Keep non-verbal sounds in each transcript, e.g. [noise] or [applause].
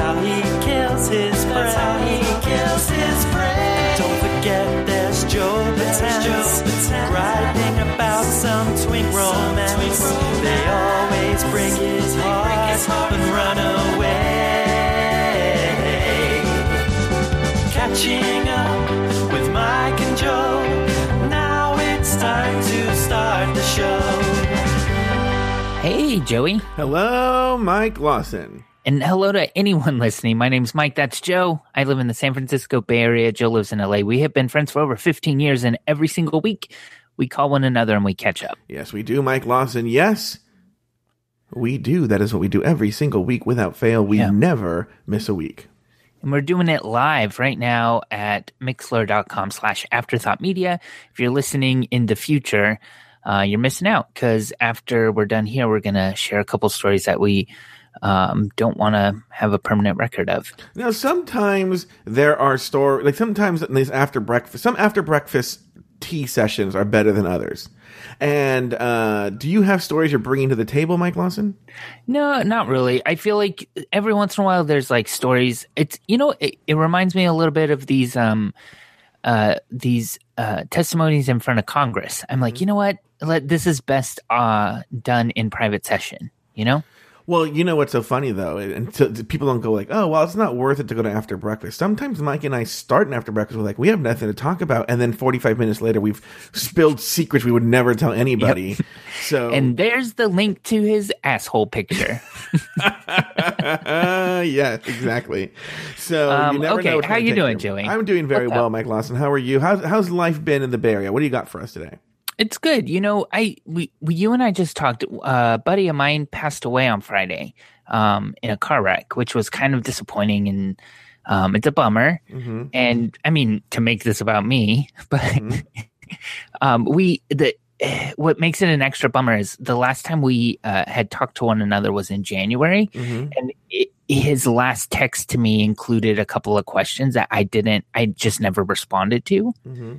how he kills his friends. That's how he kills his friends. Don't forget there's Joe Betance, writing about some twink romance. They always bring his heart and run away. Catching up with Mike and Joe. Now it's time to start the show. Hey, Joey. Hello, Mike Lawson. And hello to anyone [laughs] listening. My name's Mike. That's Joe. I live in the San Francisco Bay Area. Joe lives in LA. We have been friends for over 15 years, and every single week we call one another and we catch up. Yes, we do, Mike Lawson. Yes, we do. That is what we do every single week without fail. We Yeah. never miss a week. And we're doing it live right now at mixlr.com slash afterthought media. If you're listening in the future, uh, you're missing out because after we're done here, we're going to share a couple stories that we um, don't want to have a permanent record of. Now, sometimes there are store like sometimes these after breakfast, some after breakfast tea sessions are better than others. And uh, do you have stories you're bringing to the table, Mike Lawson? No, not really. I feel like every once in a while there's like stories. It's you know it, it reminds me a little bit of these um uh these uh testimonies in front of Congress. I'm like, you know what? Let this is best uh done in private session. You know? Well, you know what's so funny though, and so people don't go like, "Oh, well, it's not worth it to go to after breakfast." Sometimes Mike and I start an after breakfast. We're like, "We have nothing to talk about," and then forty-five minutes later, we've spilled secrets we would never tell anybody. So, [laughs] And there's the link to his asshole picture. [laughs] yeah, exactly. So, Um, you never okay, how you doing. Joey? I'm doing very What's well, up? Mike Lawson. How are you? How's how's life been in the Bay Area? What do you got for us today? It's good. You know, I we, we you and I just talked. Uh, a buddy of mine passed away on Friday um, in a car wreck, which was kind of disappointing and um, it's a bummer. Mm-hmm. And I mean, to make this about me, [laughs] but Mhm. [laughs] um, we the [sighs] what makes it an extra bummer is the last time we uh, had talked to one another was in January, Mm-hmm. and it, his last text to me included a couple of questions that I didn't, I just never responded to Mm-hmm.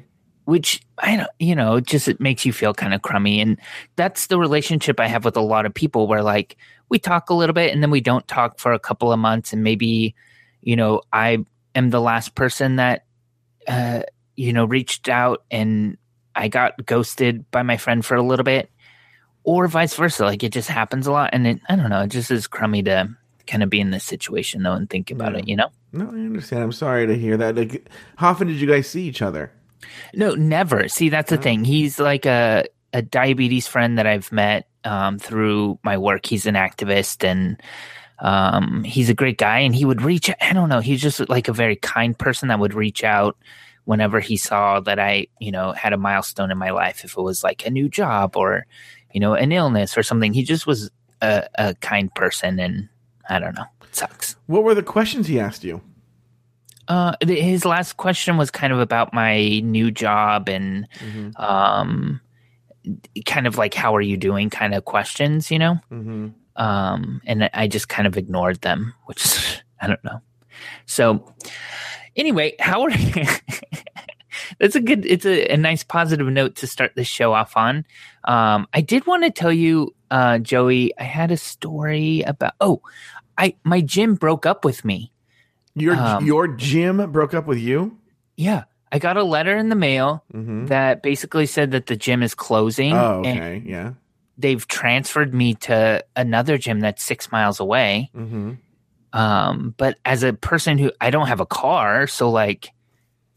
Which I don't, you know, just it makes you feel kind of crummy. And that's the relationship I have with a lot of people where like we talk a little bit and then we don't talk for a couple of months. And maybe, you know, I am the last person that, uh, you know, reached out and I got ghosted by my friend for a little bit or vice versa. Like it just happens a lot. And it, I don't know, it just is crummy to kind of be in this situation though and think about Yeah. it, you know? No, I understand. I'm sorry to hear that. Like, how often did you guys see each other? No, never. See, that's the Oh. thing. He's like a a diabetes friend that I've met um, through my work. He's an activist and um, he's a great guy. And he would reach. I don't know. He's just like a very kind person that would reach out whenever he saw that I, you know, had a milestone in my life. If it was like a new job or, you know, an illness or something, he just was a, a kind person. And I don't know. It sucks. What were the questions he asked you? Uh, his last question was kind of about my new job and Mm-hmm. um kind of like how are you doing kind of questions you know Mm-hmm. um and i just kind of ignored them which is [laughs] i don't know so anyway how are [laughs] that's a good it's a, a nice positive note to start the show off on um i did want to tell you uh joey i had a story about oh i my gym broke up with me Your Um, your gym broke up with you. yeah i got a letter in the mail Mm-hmm. that basically said that the gym is closing Oh, okay. Yeah. they've transferred me to another gym that's six miles away. Mm-hmm. Um, but as a person who I don't have a car, so like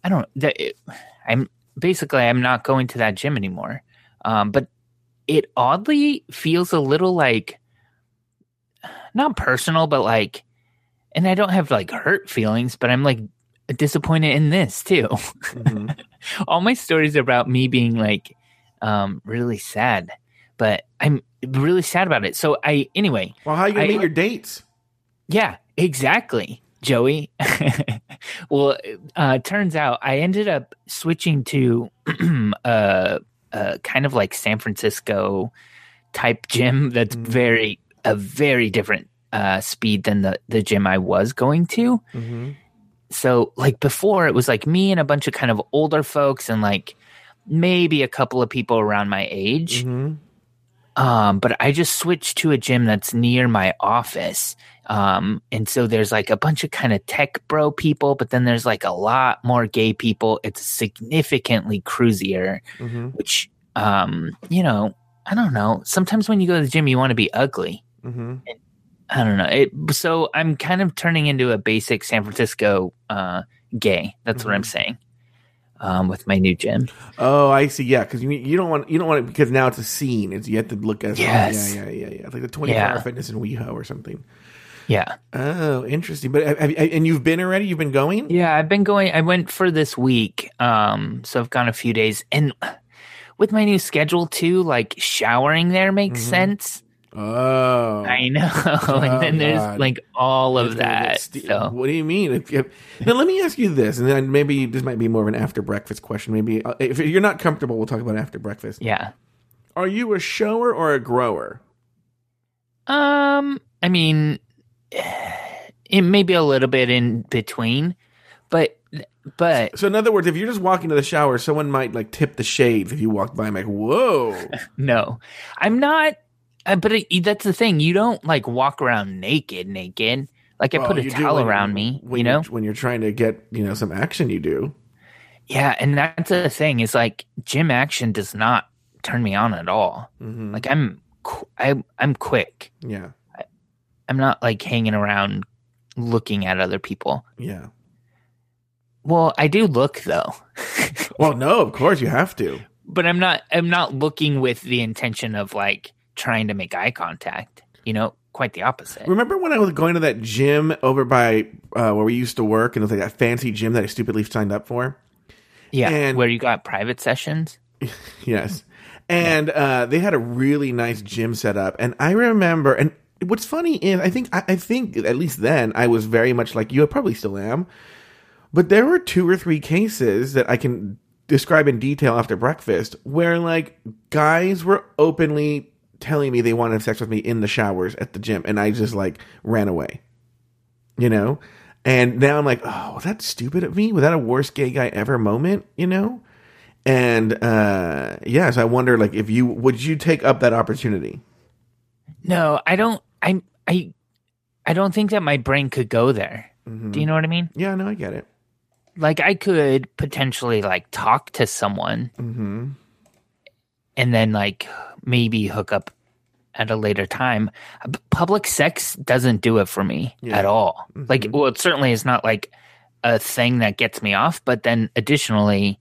I don't. That, it, I'm basically I'm not going to that gym anymore. Um, but it oddly feels a little like not personal, but like, and I don't have like hurt feelings, but I'm like disappointed in this too. Mm-hmm. [laughs] all my stories are about me being like um really sad but i'm really sad about it so i anyway Well, how are you gonna I- meet your dates? yeah exactly joey [laughs] well uh turns out i ended up switching to [clears throat] uh uh kind of like san francisco type gym that's Mhm. very a very different uh speed than the the gym i was going to Mm-hmm. so like before it was like me and a bunch of kind of older folks and like maybe a couple of people around my age Mm-hmm. Um, but I just switched to a gym that's near my office. Um, and so there's like a bunch of kind of tech bro people, but then there's like a lot more gay people. It's significantly cruisier, hmm which, um, you know, I don't know. Sometimes when you go to the gym, you want to be ugly. hmm I don't know. It, so I'm kind of turning into a basic San Francisco uh, gay. That's what I'm saying. Um, with my new gym. Oh, I see. Yeah, because you you don't want you don't want it because now it's a scene. It's you have to look at Yes. yeah, yeah, yeah, yeah. It's like the twenty four Yeah. hour fitness in WeHo or something. Yeah. Oh, interesting. But have, have, and you've been already? You've been going? Yeah, I've been going. I went for this week, um, so I've gone a few days, and with my new schedule too, like showering there makes Mhm. sense. Oh, I know, [laughs] and then there's God. like all of gonna that. So What do you mean? If, if, now, let me ask you this, and then maybe this might be more of an after breakfast question. Maybe uh, if you're not comfortable, we'll talk about after breakfast. yeah, Are you a shower or a grower? um, I mean, [sighs] it may be a little bit in between, but but So, in other words, if you're just walking to the shower, someone might like tip the shades if you walk by. I'm like, whoa. [laughs] no, I'm not. Uh, but it, that's the thing. You don't like walk around naked, naked. Like I Well, put a towel around me, when you know. you're- when you're trying to get you know some action, you do. Yeah, and that's the thing is like gym action does not turn me on at all. hmm Like I'm, qu- I, I'm quick. yeah, I'm not like hanging around looking at other people. yeah. Well, I do look though, Well, no, of course you have to. but I'm not. I'm not looking with the intention of like trying to make eye contact. You know, quite the opposite. Remember when I was going to that gym over by uh, where we used to work, and it was like that fancy gym that I stupidly signed up for? Yeah, and- where you got private sessions. [laughs] Yes. And uh, they had a really nice gym set up. And I remember, and what's funny is, I think, I, I think at least then I was very much like you. I probably still am. But there were two or three cases that I can describe in detail after breakfast where like guys were openly telling me they wanted sex with me in the showers at the gym. And I just like ran away, you know? And now I'm like, oh, was that stupid of me? Was that a worst gay guy ever moment, you know? And uh yeah, so I wonder like if you would you take up that opportunity? No, I don't. I I I don't think that my brain could go there. Mm-hmm. Do you know what I mean? Yeah, no, I get it. Like I could potentially like talk to someone Mm-hmm. and then like maybe hook up at a later time. Public sex doesn't do it for me Yeah. at all. Like, Mhm. well, it certainly is not like a thing that gets me off. But then additionally,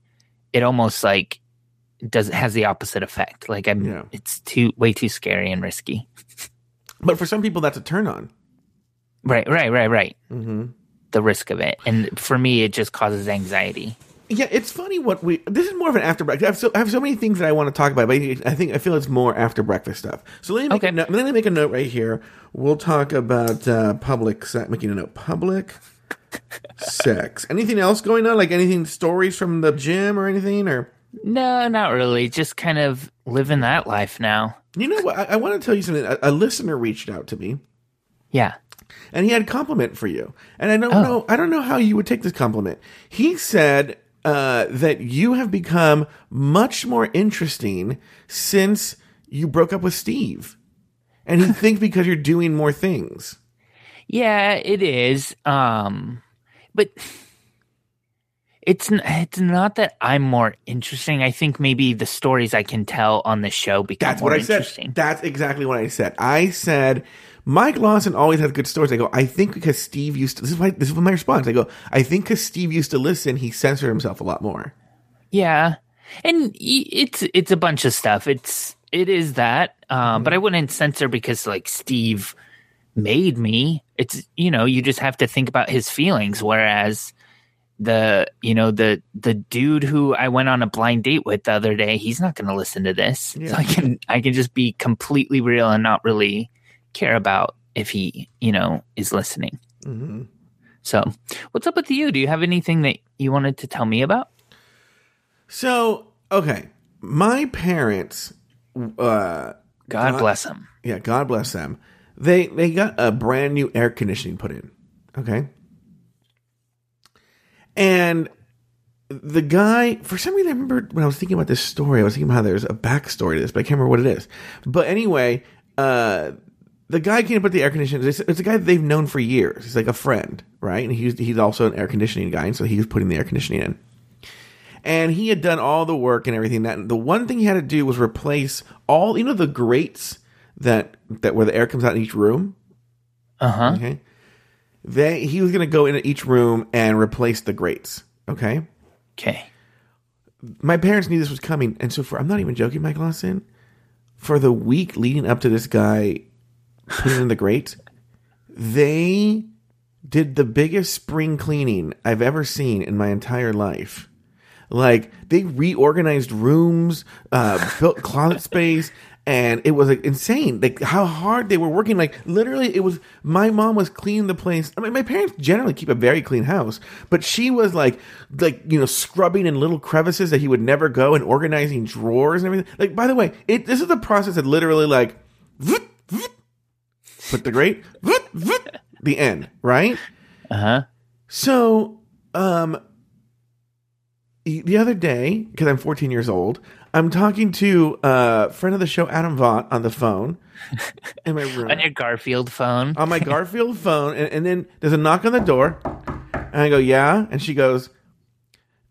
it almost like does has the opposite effect. Like I'm, Yeah. it's too way too scary and risky. But for some people that's a turn on. Right, right, right, right. Mm-hmm. The risk of it, and for me, it just causes anxiety. Yeah, it's funny what we. This is more of an after breakfast. I have so, I have so many things that I want to talk about, but I think I feel it's more after breakfast stuff. So let me make Okay. a note. Let me make a note right here. We'll talk about uh, public sex. Making a note. Public sex. Anything else going on? Like anything stories from the gym or anything? Or No, not really. Just kind of living that life now. you know what? I, I want to tell you something. A, a listener reached out to me. Yeah. and he had a compliment for you. And I don't Oh. know, I don't know how you would take this compliment. He said uh, that you have become much more interesting since you broke up with Steve, and he [laughs] thinks because you're doing more things. Yeah, it is. Um, but it's n- it's not that I'm more interesting. I think maybe the stories I can tell on the show become That's more what I said. That's exactly what I said. I said. Mike Lawson always has good stories. I go, I think because Steve used to, this is my, this is my response. I go, I think because Steve used to listen, he censored himself a lot more. Yeah, and it's it's a bunch of stuff. It's it is that, um, but I wouldn't censor because like Steve made me. It's you know you just have to think about his feelings. Whereas the you know the the dude who I went on a blind date with the other day, he's not going to listen to this. So I can I can just be completely real and not really care about if he you know is listening. hmm So what's up with you? Do you have anything that you wanted to tell me about? So, okay. My parents, uh, God God- bless them. yeah, God bless them. They they got a brand new air conditioning put in. Okay. And the guy, for some reason, I remember when I was thinking about this story, I was thinking about how there's a backstory to this, but I can't remember what it is. But anyway, uh, the guy came up with the air conditioning. It's, it's a guy that they've known for years. He's like a friend, right? And he's he's also an air conditioning guy, and so he was putting the air conditioning in. And he had done all the work and everything. That the one thing he had to do was replace all you know the grates that that where the air comes out in each room. Uh huh. Okay, they he was going to go into each room and replace the grates. Okay, Okay. my parents knew this was coming, and so for I'm not even joking, Mike Lawson. For the week leading up to this guy in the grate, they did the biggest spring cleaning I've ever seen in my entire life. Like they reorganized rooms, uh, built closet space, and it was like insane. Like how hard they were working. Like literally, it was my mom was cleaning the place. I mean, my parents generally keep a very clean house, but she was like, like you know, scrubbing in little crevices that he would never go and organizing drawers and everything. Like by the way, it this is a process that literally like, put the grate, the end, right? Uh huh. So, um, the other day, because I'm 14 years old, I'm talking to a friend of the show, Adam Vaught, on the phone [laughs] in my room. On your Garfield phone. on my Garfield phone, and, and then there's a knock on the door, and I go, "Yeah," and she goes,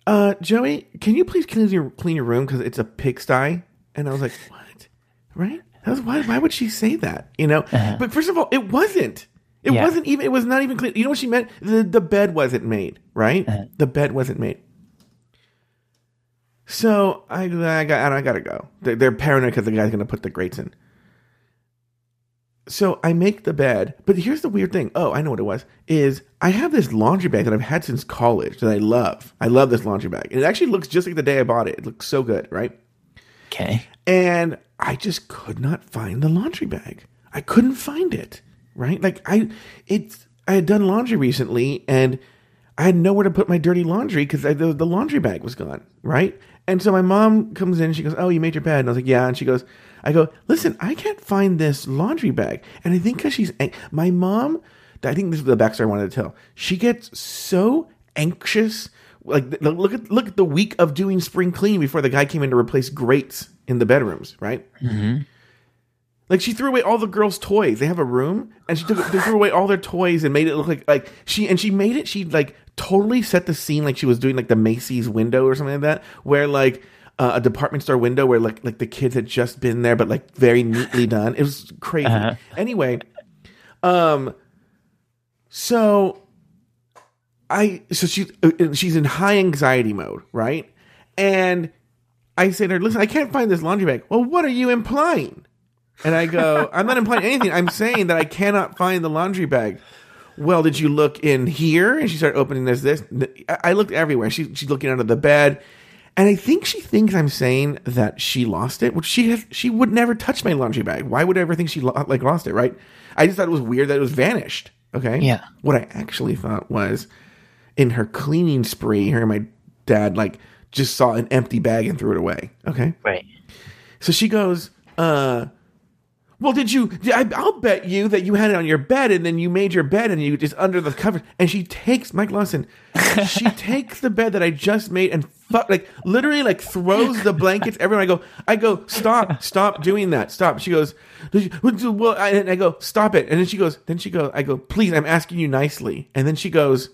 "Uh, Joey, can you please clean your clean your room because it's a pigsty?" And I was like, "What? Right? Was, why? Why would she say that? You know? Uh-huh. But first of all, it wasn't. It Yeah. wasn't even. It was not even clear. You know what she meant? The the bed wasn't made. Right? Uh-huh. The bed wasn't made." So I, I got, I gotta go. They're, they're paranoid because the guy's gonna put the grates in. So I make the bed, but here's the weird thing. Oh, I know what it was. Is I have this laundry bag that I've had since college that I love. I love this laundry bag. And it actually looks just like the day I bought it. It looks so good, right? Okay. And I just could not find the laundry bag. I couldn't find it, right? Like I it's I had done laundry recently and I had nowhere to put my dirty laundry because the, the laundry bag was gone, right? And so my mom comes in she goes, "Oh, you made your bed?" And I was like, "Yeah." And she goes, "I go, listen, I can't find this laundry bag." And I think because she's ang- my mom, I think this is the backstory I wanted to tell. She gets so anxious. Like look at look at the week of doing spring clean before the guy came in to replace grates in the bedrooms, right? Like she threw away all the girls' toys. They have a room, and she took they threw away all their toys and made it look like like she and she made it. She like totally set the scene like she was doing like the Macy's window or something like that, where like uh, a department store window where like like the kids had just been there, but like very neatly done. It was crazy. Uh-huh. Anyway, um, so I so she's uh, she's in high anxiety mode, right? And I say to her, "Listen, I can't find this laundry bag." Well, what are you implying? And I go, [laughs] "I'm not implying anything. I'm saying that I cannot find the laundry bag." Well, did you look in here? And she started opening this. This I I looked everywhere. She she's looking under the bed, and I think she thinks I'm saying that she lost it, which she has. She would never touch my laundry bag. Why would I ever think she lo- like lost it? Right? I just thought it was weird that it was vanished. Okay. Yeah. What I actually thought was, in her cleaning spree, her and my dad like just saw an empty bag and threw it away. Okay. Right. So she goes, uh, well, did you? I, I'll bet you that you had it on your bed and then you made your bed and you just under the covers. And she takes Mike Lawson. [laughs] she takes the bed that I just made and fuck, like literally like throws the blankets everywhere. I go, I go, stop, stop doing that, stop. She goes, "Did you- well, I, and I go, stop it. And then she goes, then she goes, I go, please, I'm asking you nicely. And then she goes,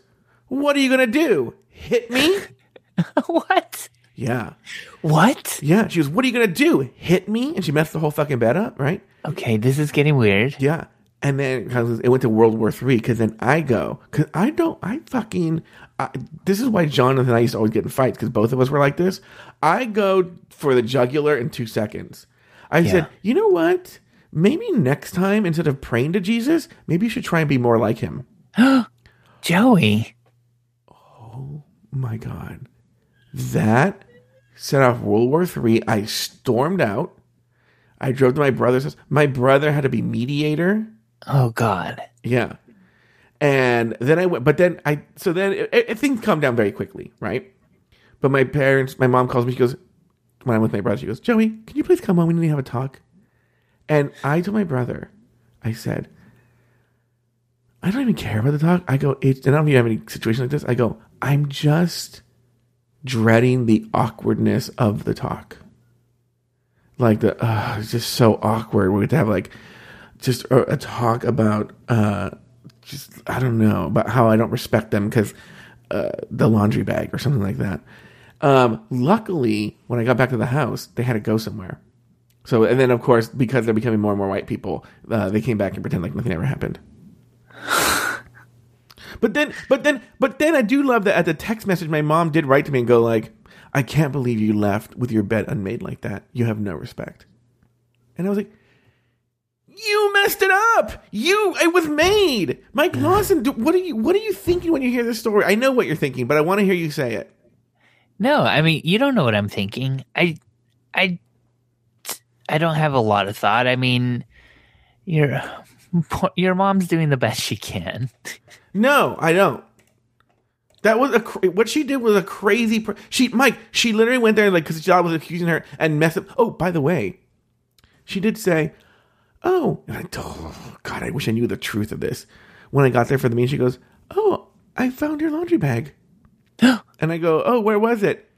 what are you gonna do? Hit me? [laughs] what? Yeah. What? Yeah. She goes, What are you gonna do? Hit me? And she messed the whole fucking bed up, right? Okay, this is getting weird. Yeah. And then it went to World War Three because then I go because I don't I fucking I, this is why Jonathan and I used to always get in fights because both of us were like this. I go for the jugular in two seconds. I said, you know what? Maybe next time instead of praying to Jesus, maybe you should try and be more like him. [gasps] Joey. My god. That set off world war three. I stormed out. I drove to my brother's house. My brother had to be mediator. Oh God. yeah. And then i went but then i so then it, it, things calmed down very quickly right? But my parents my mom calls me. She goes when i'm with my brother she goes joey can you please come home? We need to have a talk. And i told my brother i said I don't even care about the talk. I go, it's, and I don't even have any situation like this. I go, I'm just dreading the awkwardness of the talk. Like the, uh, it's just so awkward. We have to have like just a, a talk about, uh, just I don't know about how I don't respect them because uh, the laundry bag or something like that. Um, luckily, when I got back to the house, they had to go somewhere. So, and then of course, because they're becoming more and more white people, uh, they came back and pretend like nothing ever happened. But then, but then, but then, I do love that at the text message, my mom did write to me and go like, "I can't believe you left with your bed unmade like that. You have no respect." And I was like, "You messed it up. You, it was made." Mike Lawson, do- what are you, what are you thinking when you hear this story? I know what you're thinking, but I want to hear you say it. No, I mean you don't know what I'm thinking. I, I, I don't have a lot of thought. I mean, your [laughs] your mom's doing the best she can. [laughs] No, I don't. That was a cr- what she did was a crazy. Pr- she Mike, she literally went there like because John was accusing her and messed up. Oh, by the way, she did say, "Oh," and I oh, God, I wish I knew the truth of this. When I got there for the meeting, she goes, "Oh, I found your laundry bag," [gasps] and I go, "Oh, where was it?"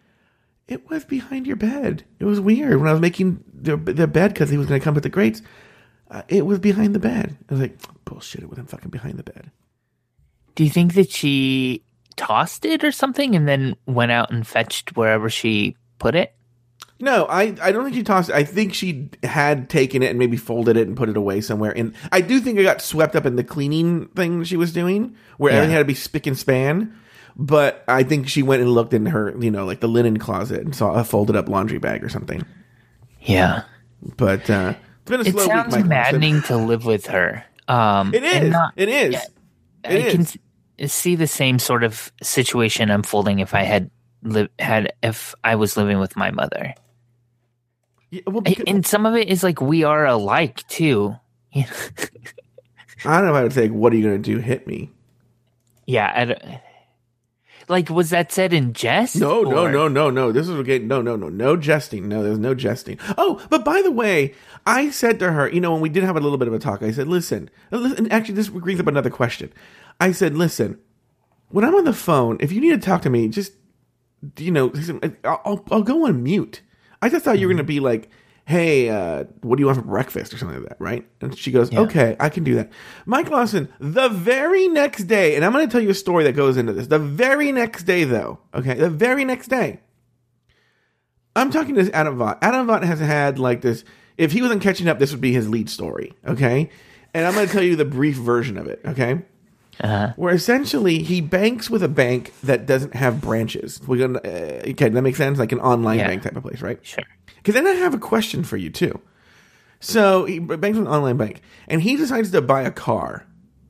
It was behind your bed. It was weird when I was making the, the bed because he was going to come with the grates. Uh, it was behind the bed. I was like, bullshit. It wasn't fucking behind the bed. Do you think that she tossed it or something and then went out and fetched wherever she put it? No, I, I don't think she tossed it. I think she had taken it and maybe folded it and put it away somewhere. And I do think it got swept up in the cleaning thing she was doing, where Yeah. everything had to be spick and span. But I think she went and looked in her, you know, like the linen closet and saw a folded up laundry bag or something. Yeah. But uh, it's been a It slow sounds week, maddening to live with her. Um, It is. not- it is. yeah, It I is. s- see the same sort of situation unfolding if I had li- had if I was living with my mother. Yeah, well, because- and some of it is like we are alike too. [laughs] I don't know if I would say, "What are you going to do? Hit me?" yeah, I don't, like was that said in jest? No, no, or- no, no, no. This is okay. No, no, no, no jesting. No, there's no jesting. Oh, but by the way, I said to her, you know, when we did have a little bit of a talk, I said, listen, listen actually, this brings up another question. I said, listen, when I'm on the phone, if you need to talk to me, just, you know, I'll, I'll, go on mute. I just thought you were going to be like, hey, uh, what do you want for breakfast or something like that, right? And she goes, okay, I can do that. Mike Lawson, the very next day, and I'm going to tell you a story that goes into this. The very next day, though, okay, the very next day, I'm talking to Adam Vaught. Adam Vaught has had like this. If he wasn't catching up, this would be his lead story, okay? And I'm going to tell you the brief version of it, okay? Uh-huh. Where essentially he banks with a bank that doesn't have branches. We're gonna, uh, okay, that makes sense, like an online Yeah. bank type of place, right? Sure. Because then I have a question for you too. So he banks with an online bank, and he decides to buy a car.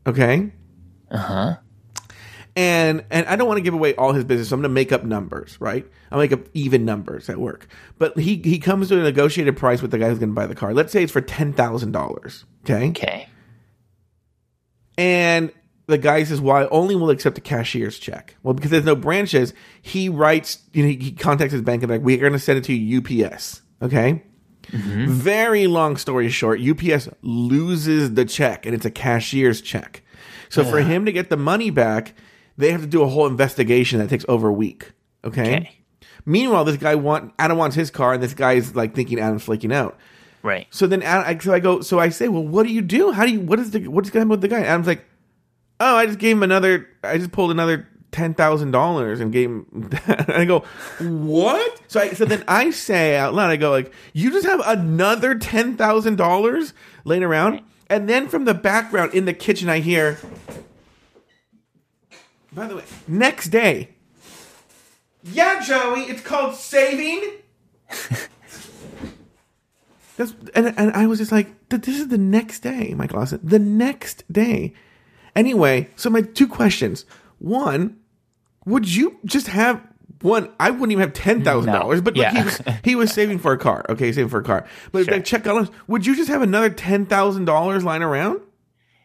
Okay, Uh huh. and and I don't want to give away all his business, so I'm going to make up numbers, right? I'll make up even numbers at work. But he he comes to a negotiated price with the guy who's going to buy the car. Let's say it's for ten thousand dollars. Okay, Okay. and the guy says, "Well, I only will accept a cashier's check." Well, because there's no branches, he writes. You know, he, contacts his bank and like, "We're going to send it to you, UPS." Okay. Mm-hmm. Very long story short, UPS loses the check, and it's a cashier's check. So for him to get the money back, they have to do a whole investigation that takes over a week. Okay. Okay. Meanwhile, this guy want Adam wants his car, and this guy's like thinking Adam's flaking out. Right. So then, Adam, I- so I go. So I say, well, what do you do? How do you? What is the? What's going to happen with the guy? Adam's like, oh, I just gave him another. I just pulled another ten thousand dollars and gave him. That. And [laughs] I go, what? So I, so then I say out loud, I go like, you just have another ten thousand dollars laying around, and then from the background in the kitchen, I hear. By the way, next day. Yeah, Joey, it's called saving. [laughs] That's, and and I was just like, this is the next day, Mike Lawson. The next day. Anyway, so my two questions. One, would you just have one? I wouldn't even have ten thousand dollars, No. but like, he was he was saving for a car. Okay, saving for a car. But Sure. like, check out. Would you just have another ten thousand dollars lying around?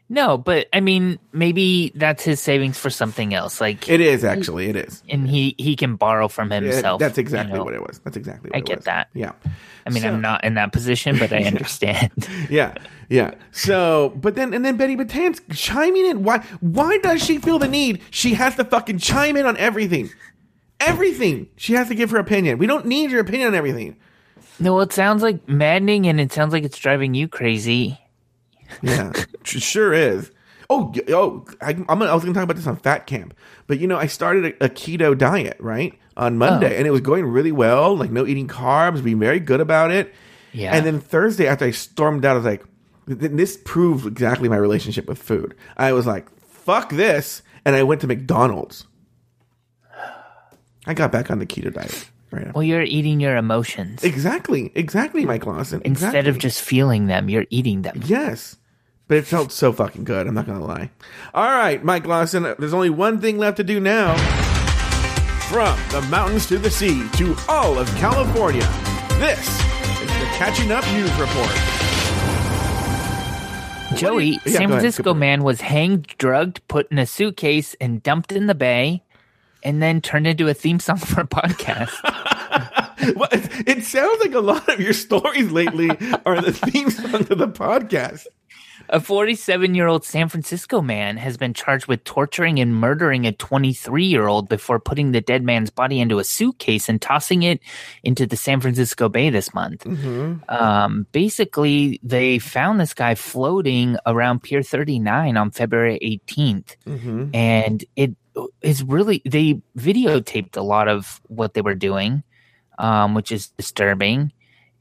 No, but I mean, maybe that's his savings for something else. Like, It is actually. It is. and he he can borrow from Yeah, himself. that's you exactly know? what it was. That's exactly what I get was. that. Yeah. I mean, So- I'm not in that position, but I [laughs] understand. [laughs] yeah, yeah. So, but then and then Betty Batan's chiming in. Why? Why does she feel the need? She has to fucking chime in on everything, everything. She has to give her opinion. We don't need your opinion on everything. No, it sounds like maddening, and it sounds like it's driving you crazy. Yeah, [laughs] sure is. Oh, oh, I, I'm gonna, I was going to talk about this on Fat Camp, but you know, I started a, a keto diet right on oh. Monday, Oh. and it was going really well. Like no eating carbs, being very good about it. Yeah. And then Thursday, after I stormed out, I was like, this proved exactly my relationship with food. I was like, fuck this, and I went to McDonald's. I got back on the keto diet. Right. well, you're eating your emotions Exactly, exactly, Mike Lawson. instead of just feeling them. You're eating them. Yes. But it felt so fucking good. I'm not going to lie. All right, Mike Lawson, there's only one thing left to do now. From the mountains to the sea to all of California, this is the Catching Up News Report. Joey, Yeah, San. Francisco man was hanged, drugged, put in a suitcase, and dumped in the bay, and then turned into a theme song for a podcast. [laughs] Well, it, it sounds like a lot of your stories lately are the theme song to the podcast. A 47 year old San Francisco man has been charged with torturing and murdering a 23 year old before putting the dead man's body into a suitcase and tossing it into the San Francisco Bay this month. Um, basically, they found this guy floating around Pier 39 on February 18th. And it is really, they videotaped a lot of what they were doing, um, which is disturbing.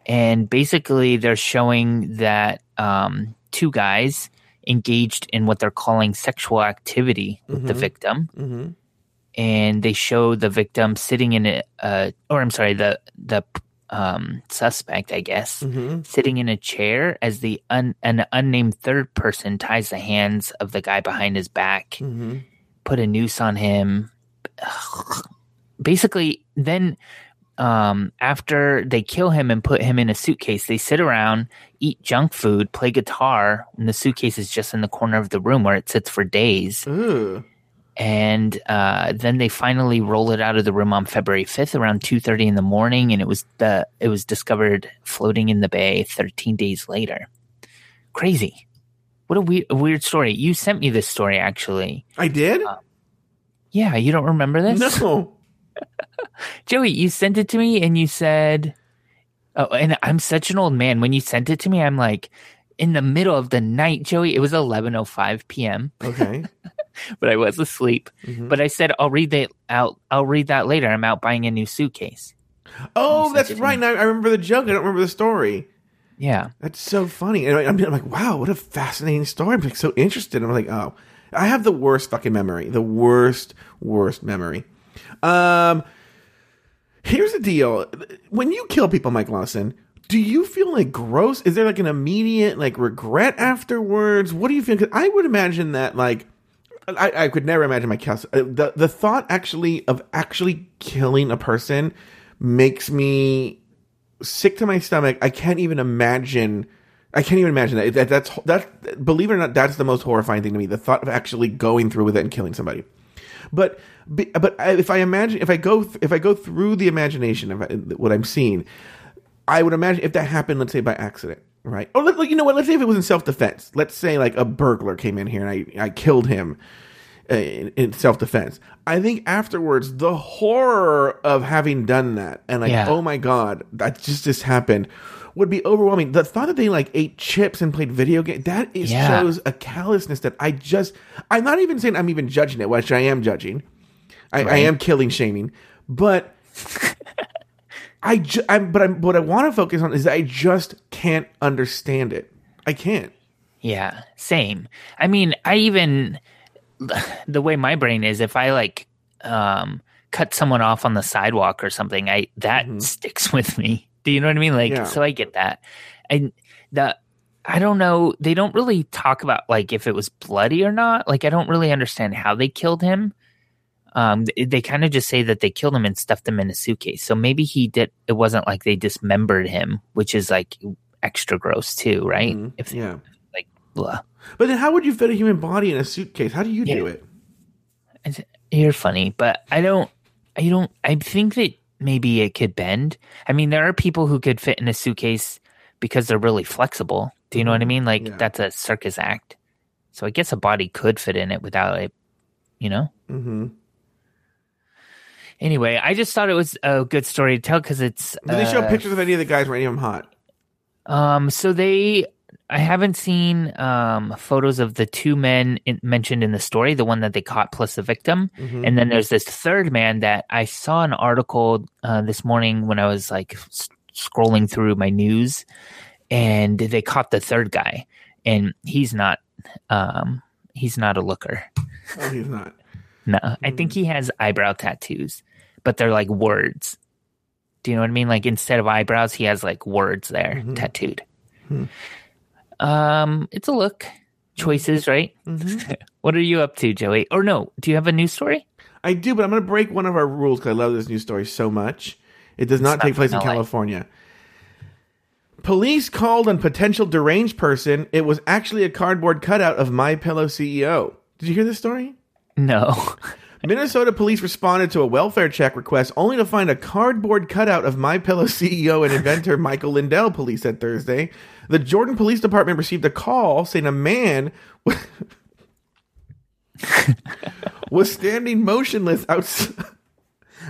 And basically, they're showing that um, two guys engaged in what they're calling sexual activity with the victim. Mm-hmm. And they show the victim sitting in a, uh, or I'm sorry, the the um, suspect, I guess, Mm-hmm. sitting in a chair as the un, an unnamed third person ties the hands of the guy behind his back, Mm-hmm. Put a noose on him. Basically, then um, after they kill him and put him in a suitcase, they sit around, eat junk food, play guitar, and the suitcase is just in the corner of the room where it sits for days. Ooh. And uh, then they finally roll it out of the room on February fifth, around two thirty in the morning, and it was the it was discovered floating in the bay thirteen days later. Crazy! What a weird, a weird story. You sent me this story actually. I did? Yeah, you don't remember this? no. [laughs] Joey, you sent it to me and you said, "Oh, and I'm such an old man. When you sent it to me, I'm like, in the middle of the night, Joey. It was 11:05 p.m., Okay. [laughs] but I was asleep. Mhm. But I said, I'll read that out. I'll read that later. I'm out buying a new suitcase. Oh, that's sent it to right. Now I remember the joke. I don't remember the story. Yeah, That's so funny. And I'm, I'm like, wow, what a fascinating story. I'm like so interested. I'm like, oh, I have the worst fucking memory. The worst, worst memory. Um, here's the deal. When you kill people, Mike Lawson, do you feel like gross? Is there like an immediate like regret afterwards? What do you feel? 'Cause I would imagine that like I, I could never imagine my cast. uh, The the thought actually of actually killing a person makes me sick to my stomach. I can't even imagine. I can't even imagine that. that that's that. Believe it or not, that's the most horrifying thing to me. The thought of actually going through with it and killing somebody. But but if I imagine if I go th- if I go through the imagination of uh, what I'm seeing, I would imagine if that happened, let's say by accident, right? Or let, you know what? Let's say if it was in self defense. Let's say like a burglar came in here and I I killed him Uh, in, in self defense. I think afterwards the horror of having done that and like Yeah. oh my god that just just happened would be overwhelming. The thought that they like ate chips and played video games that is Yeah. shows a callousness that I just I'm not even saying I'm even judging it, which I am judging. I, I am killing shaming, but [laughs] I, ju- I'm, but I'm, what I want to focus on is I just can't understand it. I can't. yeah, same. I mean, I even [sighs] the way my brain is, if I like um cut someone off on the sidewalk or something, I that sticks [laughs] with me. Do you know what I mean? Like, Yeah. so I get that. And the I don't know. They don't really talk about like if it was bloody or not. Like, I don't really understand how they killed him. Um, they, they kind of just say that they killed him and stuffed him in a suitcase. So maybe he did. It wasn't like they dismembered him, which is like extra gross too, right? Mhm. If Yeah. Blah. But then how would you fit a human body in a suitcase? How do you do it? You're funny, but I don't. I don't. I think that maybe it could bend. I mean, there are people who could fit in a suitcase because they're really flexible. Do you know what I mean? Like Mm-hmm. Yeah. that's a circus act. So I guess a body could fit in it without it. You know. Mm-hmm. Anyway, I just thought it was a good story to tell because it's. Did they show uh, pictures of any of the guys? Were any of them hot? Um, so they, I haven't seen um photos of the two men in, mentioned in the story, the one that they caught plus the victim, Mhm. and then there's this third man that I saw an article uh, this morning when I was like s- scrolling through my news, and they caught the third guy, and he's not, um, he's not a looker. Oh, he's not. [laughs] No, I think he has eyebrow tattoos, but they're like words. Do you know what I mean? Like instead of eyebrows, he has like words there Mhm. tattooed. Um, it's a look. Choices, right? Mhm. [laughs] What are you up to, Joey? Or no, do you have a news story? I do, but I'm going to break one of our rules because I love this news story so much. It does not not take place in LA. California. Police called on potential deranged person. It was actually a cardboard cutout of My Pillow CEO. Did you hear this story? No. [laughs] Minnesota police responded to a welfare check request only to find a cardboard cutout of My Pillow CEO and inventor Michael Lindell. Police said Thursday. The Jordan Police Department received a call saying a man was standing motionless outside.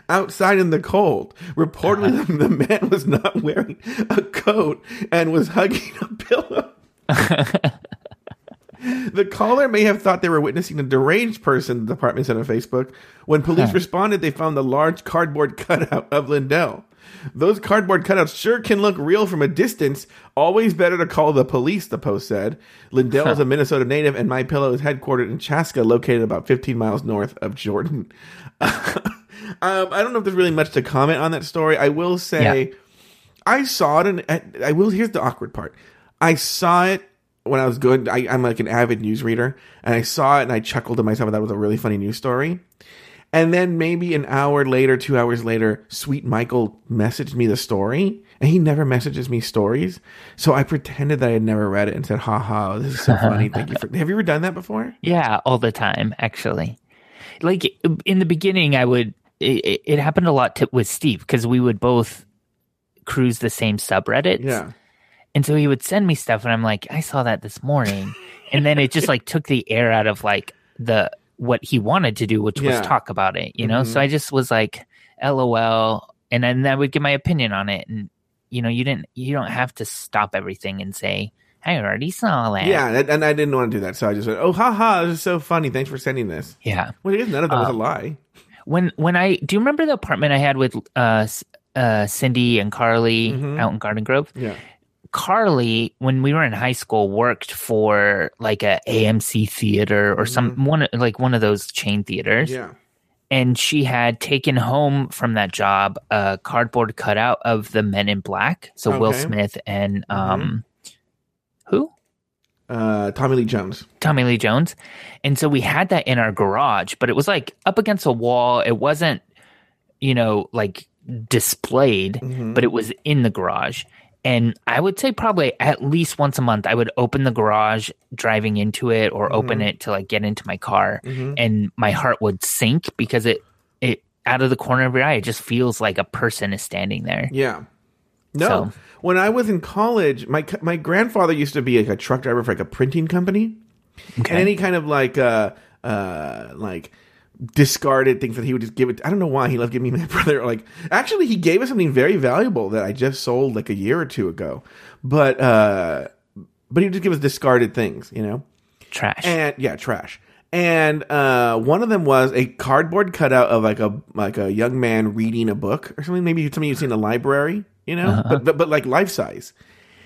Outside in the cold. Reportedly, uh-huh. the, the man was not wearing a coat and was hugging a pillow. The caller may have thought they were witnessing a deranged person, the department said on Facebook. When police responded, they found the large cardboard cutout of Lindell. Those cardboard cutouts sure can look real from a distance. Always better to call the police, the post said. Lindell is a [laughs] Minnesota native, and My Pillow is headquartered in Chaska, located about 15 miles north of Jordan. [laughs] um, I don't know if there's really much to comment on that story. I will say, I saw it, and I will. Here's the awkward part. I saw it when I was good. I, I'm like an avid news reader, and I saw it and I chuckled to myself. That was a really funny news story. And then maybe an hour later, two hours later, Sweet Michael messaged me the story, and he never messages me stories. So I pretended that I had never read it and said, "Ha ha, this is so funny. Thank you for." Have you ever done that before? [laughs] Yeah, all the time, actually. Like in the beginning, I would. It, it happened a lot to, with Steve because we would both cruise the same subreddits. Yeah. And so he would send me stuff, and I'm like, I saw that this morning, and then it just like took the air out of like the what he wanted to do, which Yeah. was talk about it, you know. Mhm. So I just was like, LOL, and then I would give my opinion on it, and you know, you didn't, you don't have to stop everything and say, I already saw that. Yeah, and, and I didn't want to do that, so I just went, "Oh, haha, ha, this is so funny. Thanks for sending this." yeah. Well, none of that was Uh, a lie. When when I do you remember the apartment I had with uh uh Cindy and Carly Mhm. out in Garden Grove? Yeah. Carly, when we were in high school, worked for like a AMC theater or some one like one of those chain theaters, Mm-hmm. Yeah. and she had taken home from that job a cardboard cutout of the Men in Black, so Will Smith and um, who Uh, Tommy Lee Jones. Tommy Lee Jones, and so we had that in our garage, but it was like up against a wall. It wasn't, you know, like displayed, Mhm. but it was in the garage. And I would say probably at least once a month, I would open the garage driving into it or open Mhm. it to like get into my car, Mhm. and my heart would sink because it it out of the corner of your eye, it just feels like a person is standing there. Yeah. No. So- When I was in college, my my grandfather used to be like a truck driver for like a printing company, and any kind of like uh uh like discarded things that he would just give it. I don't know why he loved giving me my brother. Like actually, he gave us something very valuable that I just sold like a year or two ago. But uh, but he would just give us discarded things, you know. Trash. And yeah, trash. And uh, one of them was a cardboard cutout of like a like a young man reading a book or something. Maybe something you've seen in the library, you know, but, but but like life size.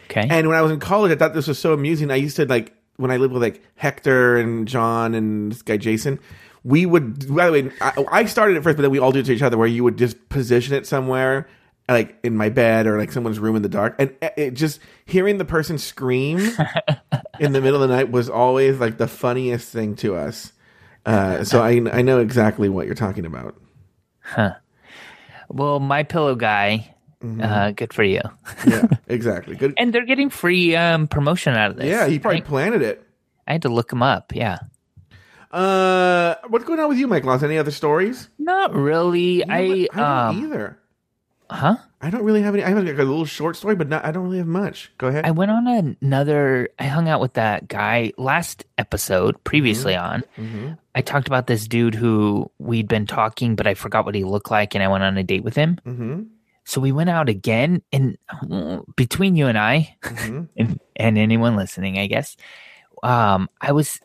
okay. And when I was in college, I thought this was so amusing. I used to like when I lived with like Hector and John and this guy Jason. We would, by the way, I, I started it first, but then we all do it to each other. Where you would just position it somewhere, like in my bed or like someone's room in the dark, and it- just hearing the person scream [laughs] in the middle of the night was always like the funniest thing to us. Uh, so I I know exactly what you're talking about. Huh. Well, my pillow guy, Mm-hmm. uh, good for you. Yeah, [laughs] exactly. Good. And they're getting free um, promotion out of this. Yeah, he probably right? planted it. I had to look him up. Yeah. Uh, what's going on with you, Mike Loss? Any other stories? Not really. You know I? I don't um either. huh? I don't really have any. I have like a little short story, but not, I don't really have much. Go ahead. I went on another. I hung out with that guy last episode, previously on. Mhm. I talked about this dude who we'd been talking, but I forgot what he looked like, and I went on a date with him. Mm-hmm. So we went out again, and between you and I, Mm-hmm. [laughs] and, and anyone listening, I guess, um, I was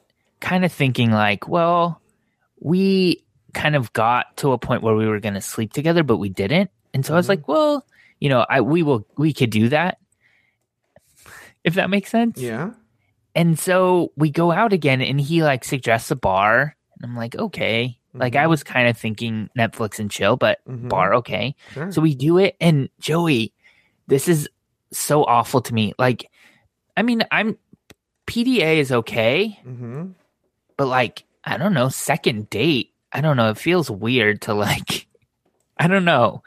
kind of thinking like, well, we kind of got to a point where we were going to sleep together, but we didn't, and so I was Mhm. like, well, you know, I we will we could do that, if that makes sense. Yeah. And so we go out again, and he like suggests a bar, and I'm like, okay. Like I Mhm. was kind of thinking Netflix and chill, but Mhm. bar, okay. Sure. So we do it, and Joey, this is so awful to me. Like, I mean, I'm PDA is okay, mm-hmm. But like, I don't know, second date, I don't know. It feels weird to [laughs] like, I don't know,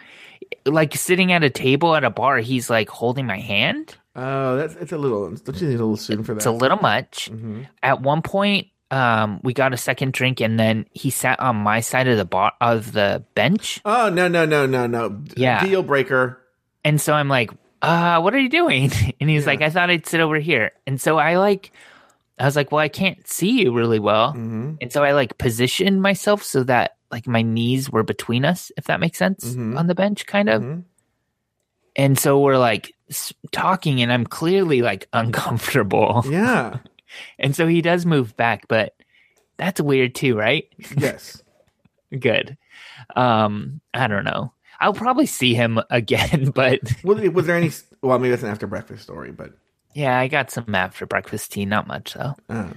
like sitting at a table at a bar. He's like holding my hand. Oh, that's it's a little. Don't you think it's a little soon for that? It's a little much. mm-hmm. At one point, um, we got a second drink, and then he sat on my side of the bar of the bench. Oh no no no no no! Yeah. Deal breaker. And so I'm like, uh, what are you doing? [laughs] And he's Yeah. like, I thought I'd sit over here. And so I like, I was like, well, I can't see you really well. Mm-hmm. And so I like positioned myself so that like my knees were between us, if that makes sense, Mhm. on the bench, kind of. Mhm. And so we're like talking, and I'm clearly like [laughs] uncomfortable. Yeah. [laughs] And so he does move back, but that's weird too, right? yes. [laughs] Good. Um, I don't know. I'll probably see him again, but Was, was there any? Well, maybe that's an after breakfast story, but yeah, I got some after breakfast tea. Not much though. uh.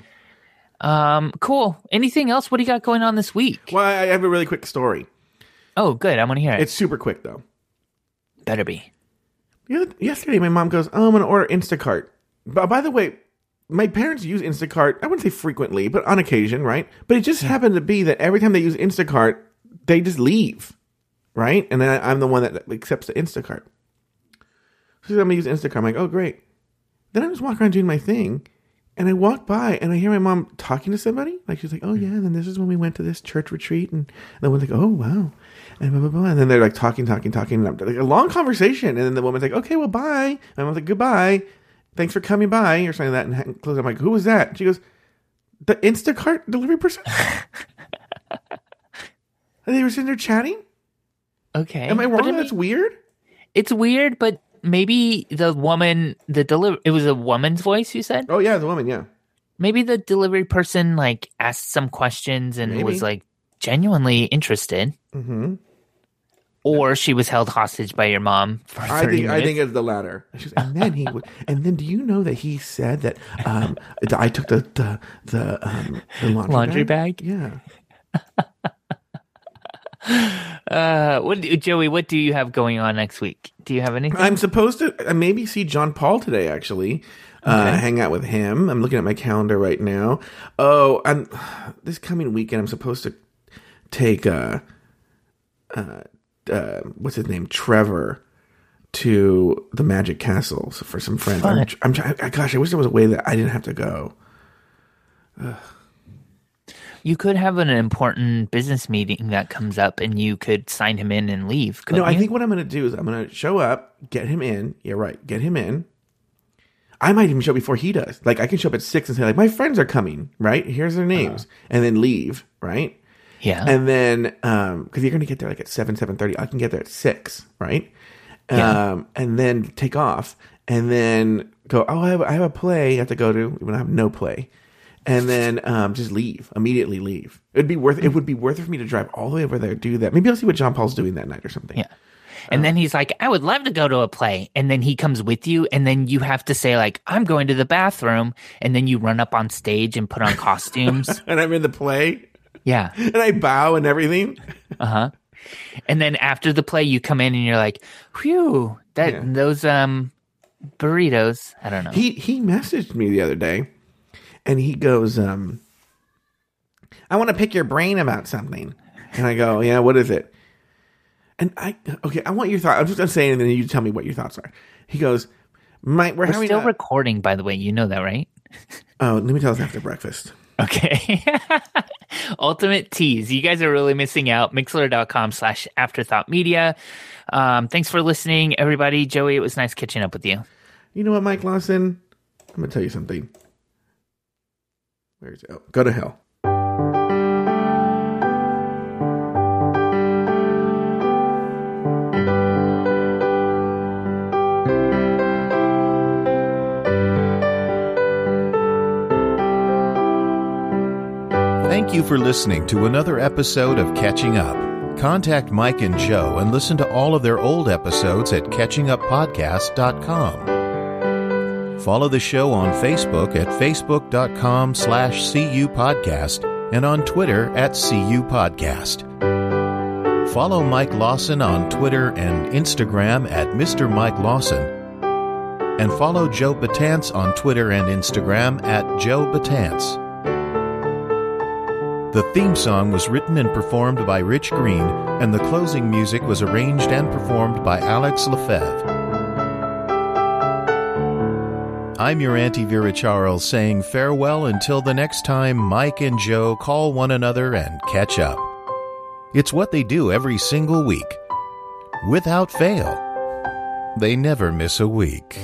Um, cool. Anything else? What do you got going on this week? well, I have a really quick story. Oh, good. I want to hear it. It's super quick though. Better be. Yesterday, my mom goes, "Oh, I'm gonna order Instacart." But by the way, my parents use Instacart. I wouldn't say frequently, but on occasion, right? But it just happened to be that every time they use Instacart, they just leave, right? And then I, I'm the one that accepts the Instacart. So I'm gonna use Instacart. I'm like, "Oh, great." Then I just walk around doing my thing, and I walk by and I hear my mom talking to somebody. Like she's like, "Oh mm. yeah," and then this is when we went to this church retreat, and the one's like, "Oh wow," and blah blah blah. And then they're like talking, talking, talking, and I'm, like a long conversation. And then the woman's like, "Okay, well, bye." And I'm like, "Goodbye, thanks for coming by," or something like that. And close. I'm like, "Who was that?" She goes, "The Instacart delivery person." [laughs] and they were sitting there chatting. Okay. Am I wrong? mean, That's weird. it's weird, but maybe the woman, the deliver, it was a woman's voice. You said Oh yeah, the woman. Yeah. maybe the delivery person like asked some questions and Maybe. was like genuinely interested, Mm-hmm. or she was held hostage by your mom for I think I think it's the latter. And then he would, and then do you know that he said that um, I took the the the, um, the laundry, Laundry bag? Yeah. [laughs] [laughs] Uh, what do, Joey? What do you have going on next week? Do you have anything? I'm supposed to uh, maybe see John Paul today. Actually, uh, hang out with him. I'm looking at my calendar right now. Oh, I'm [sighs] this coming weekend. I'm supposed to take uh, uh, uh, what's his name, Trevor, to the Magic Castle for some friends. I'm, I'm trying. Gosh, I wish there was a way that I didn't have to go. You could have an important business meeting that comes up, and you could sign him in and leave. No, I you? think what I'm going to do is I'm going to show up, get him in. Yeah, right. Get him in. I might even show before he does. Like I can show up at six and say like my friends are coming. Right. Here's their names, and then leave. Right. Yeah. And then um because you're going to get there like at seven seven thirty. I can get there at six. Right. Yeah. Um and then take off and then go. Oh, I have I have a play I have to go to. Even I have no play. And then um, just leave immediately. Leave. It'd be worth. It would be worth it for me to drive all the way over there, do that. Maybe I'll see what John Paul's doing that night or something. Yeah. And then he's like, I would love to go to a play. And then he comes with you. And then you have to say, like, I'm going to the bathroom. And then you run up on stage and put on costumes. [laughs] and I'm in the play yeah. and I bow and everything. Uh huh. And then after the play, you come in and you're like, whew, that, Yeah. those, um, burritos. I don't know. He he messaged me the other day and he goes, um, I want to pick your brain about something. And I go, Yeah, what is it? And I okay, I want your thought. I'm just gonna say it and then you tell me what your thoughts are. He goes, My we're, We're still a- recording, by the way. You know that, right? [laughs] Oh, let me tell us after breakfast. Okay. [laughs] Ultimate tease. You guys are really missing out. Mixlr.com slash afterthought media. Um, thanks for listening, everybody. Joey, it was nice catching up with you. You know what, Mike Lawson? I'm gonna tell you something. Where's it? Oh, go to hell. Thank you for listening to another episode of Catching Up. Contact Mike and Joe and listen to all of their old episodes at catchinguppodcast.com. Follow the show on Facebook at facebook.com slash cupodcast and on Twitter at cupodcast. Follow Mike Lawson on Twitter and Instagram at Mr. Mike Lawson. And follow Joe Batance on Twitter and Instagram at Joe Batance. The theme song was written and performed by Rich Green, and the closing music was arranged and performed by Alex Lefebvre. I'm your Auntie Vera Charles saying farewell until the next time Mike and Joe call one another and catch up. It's what they do every single week. Without fail, they never miss a week.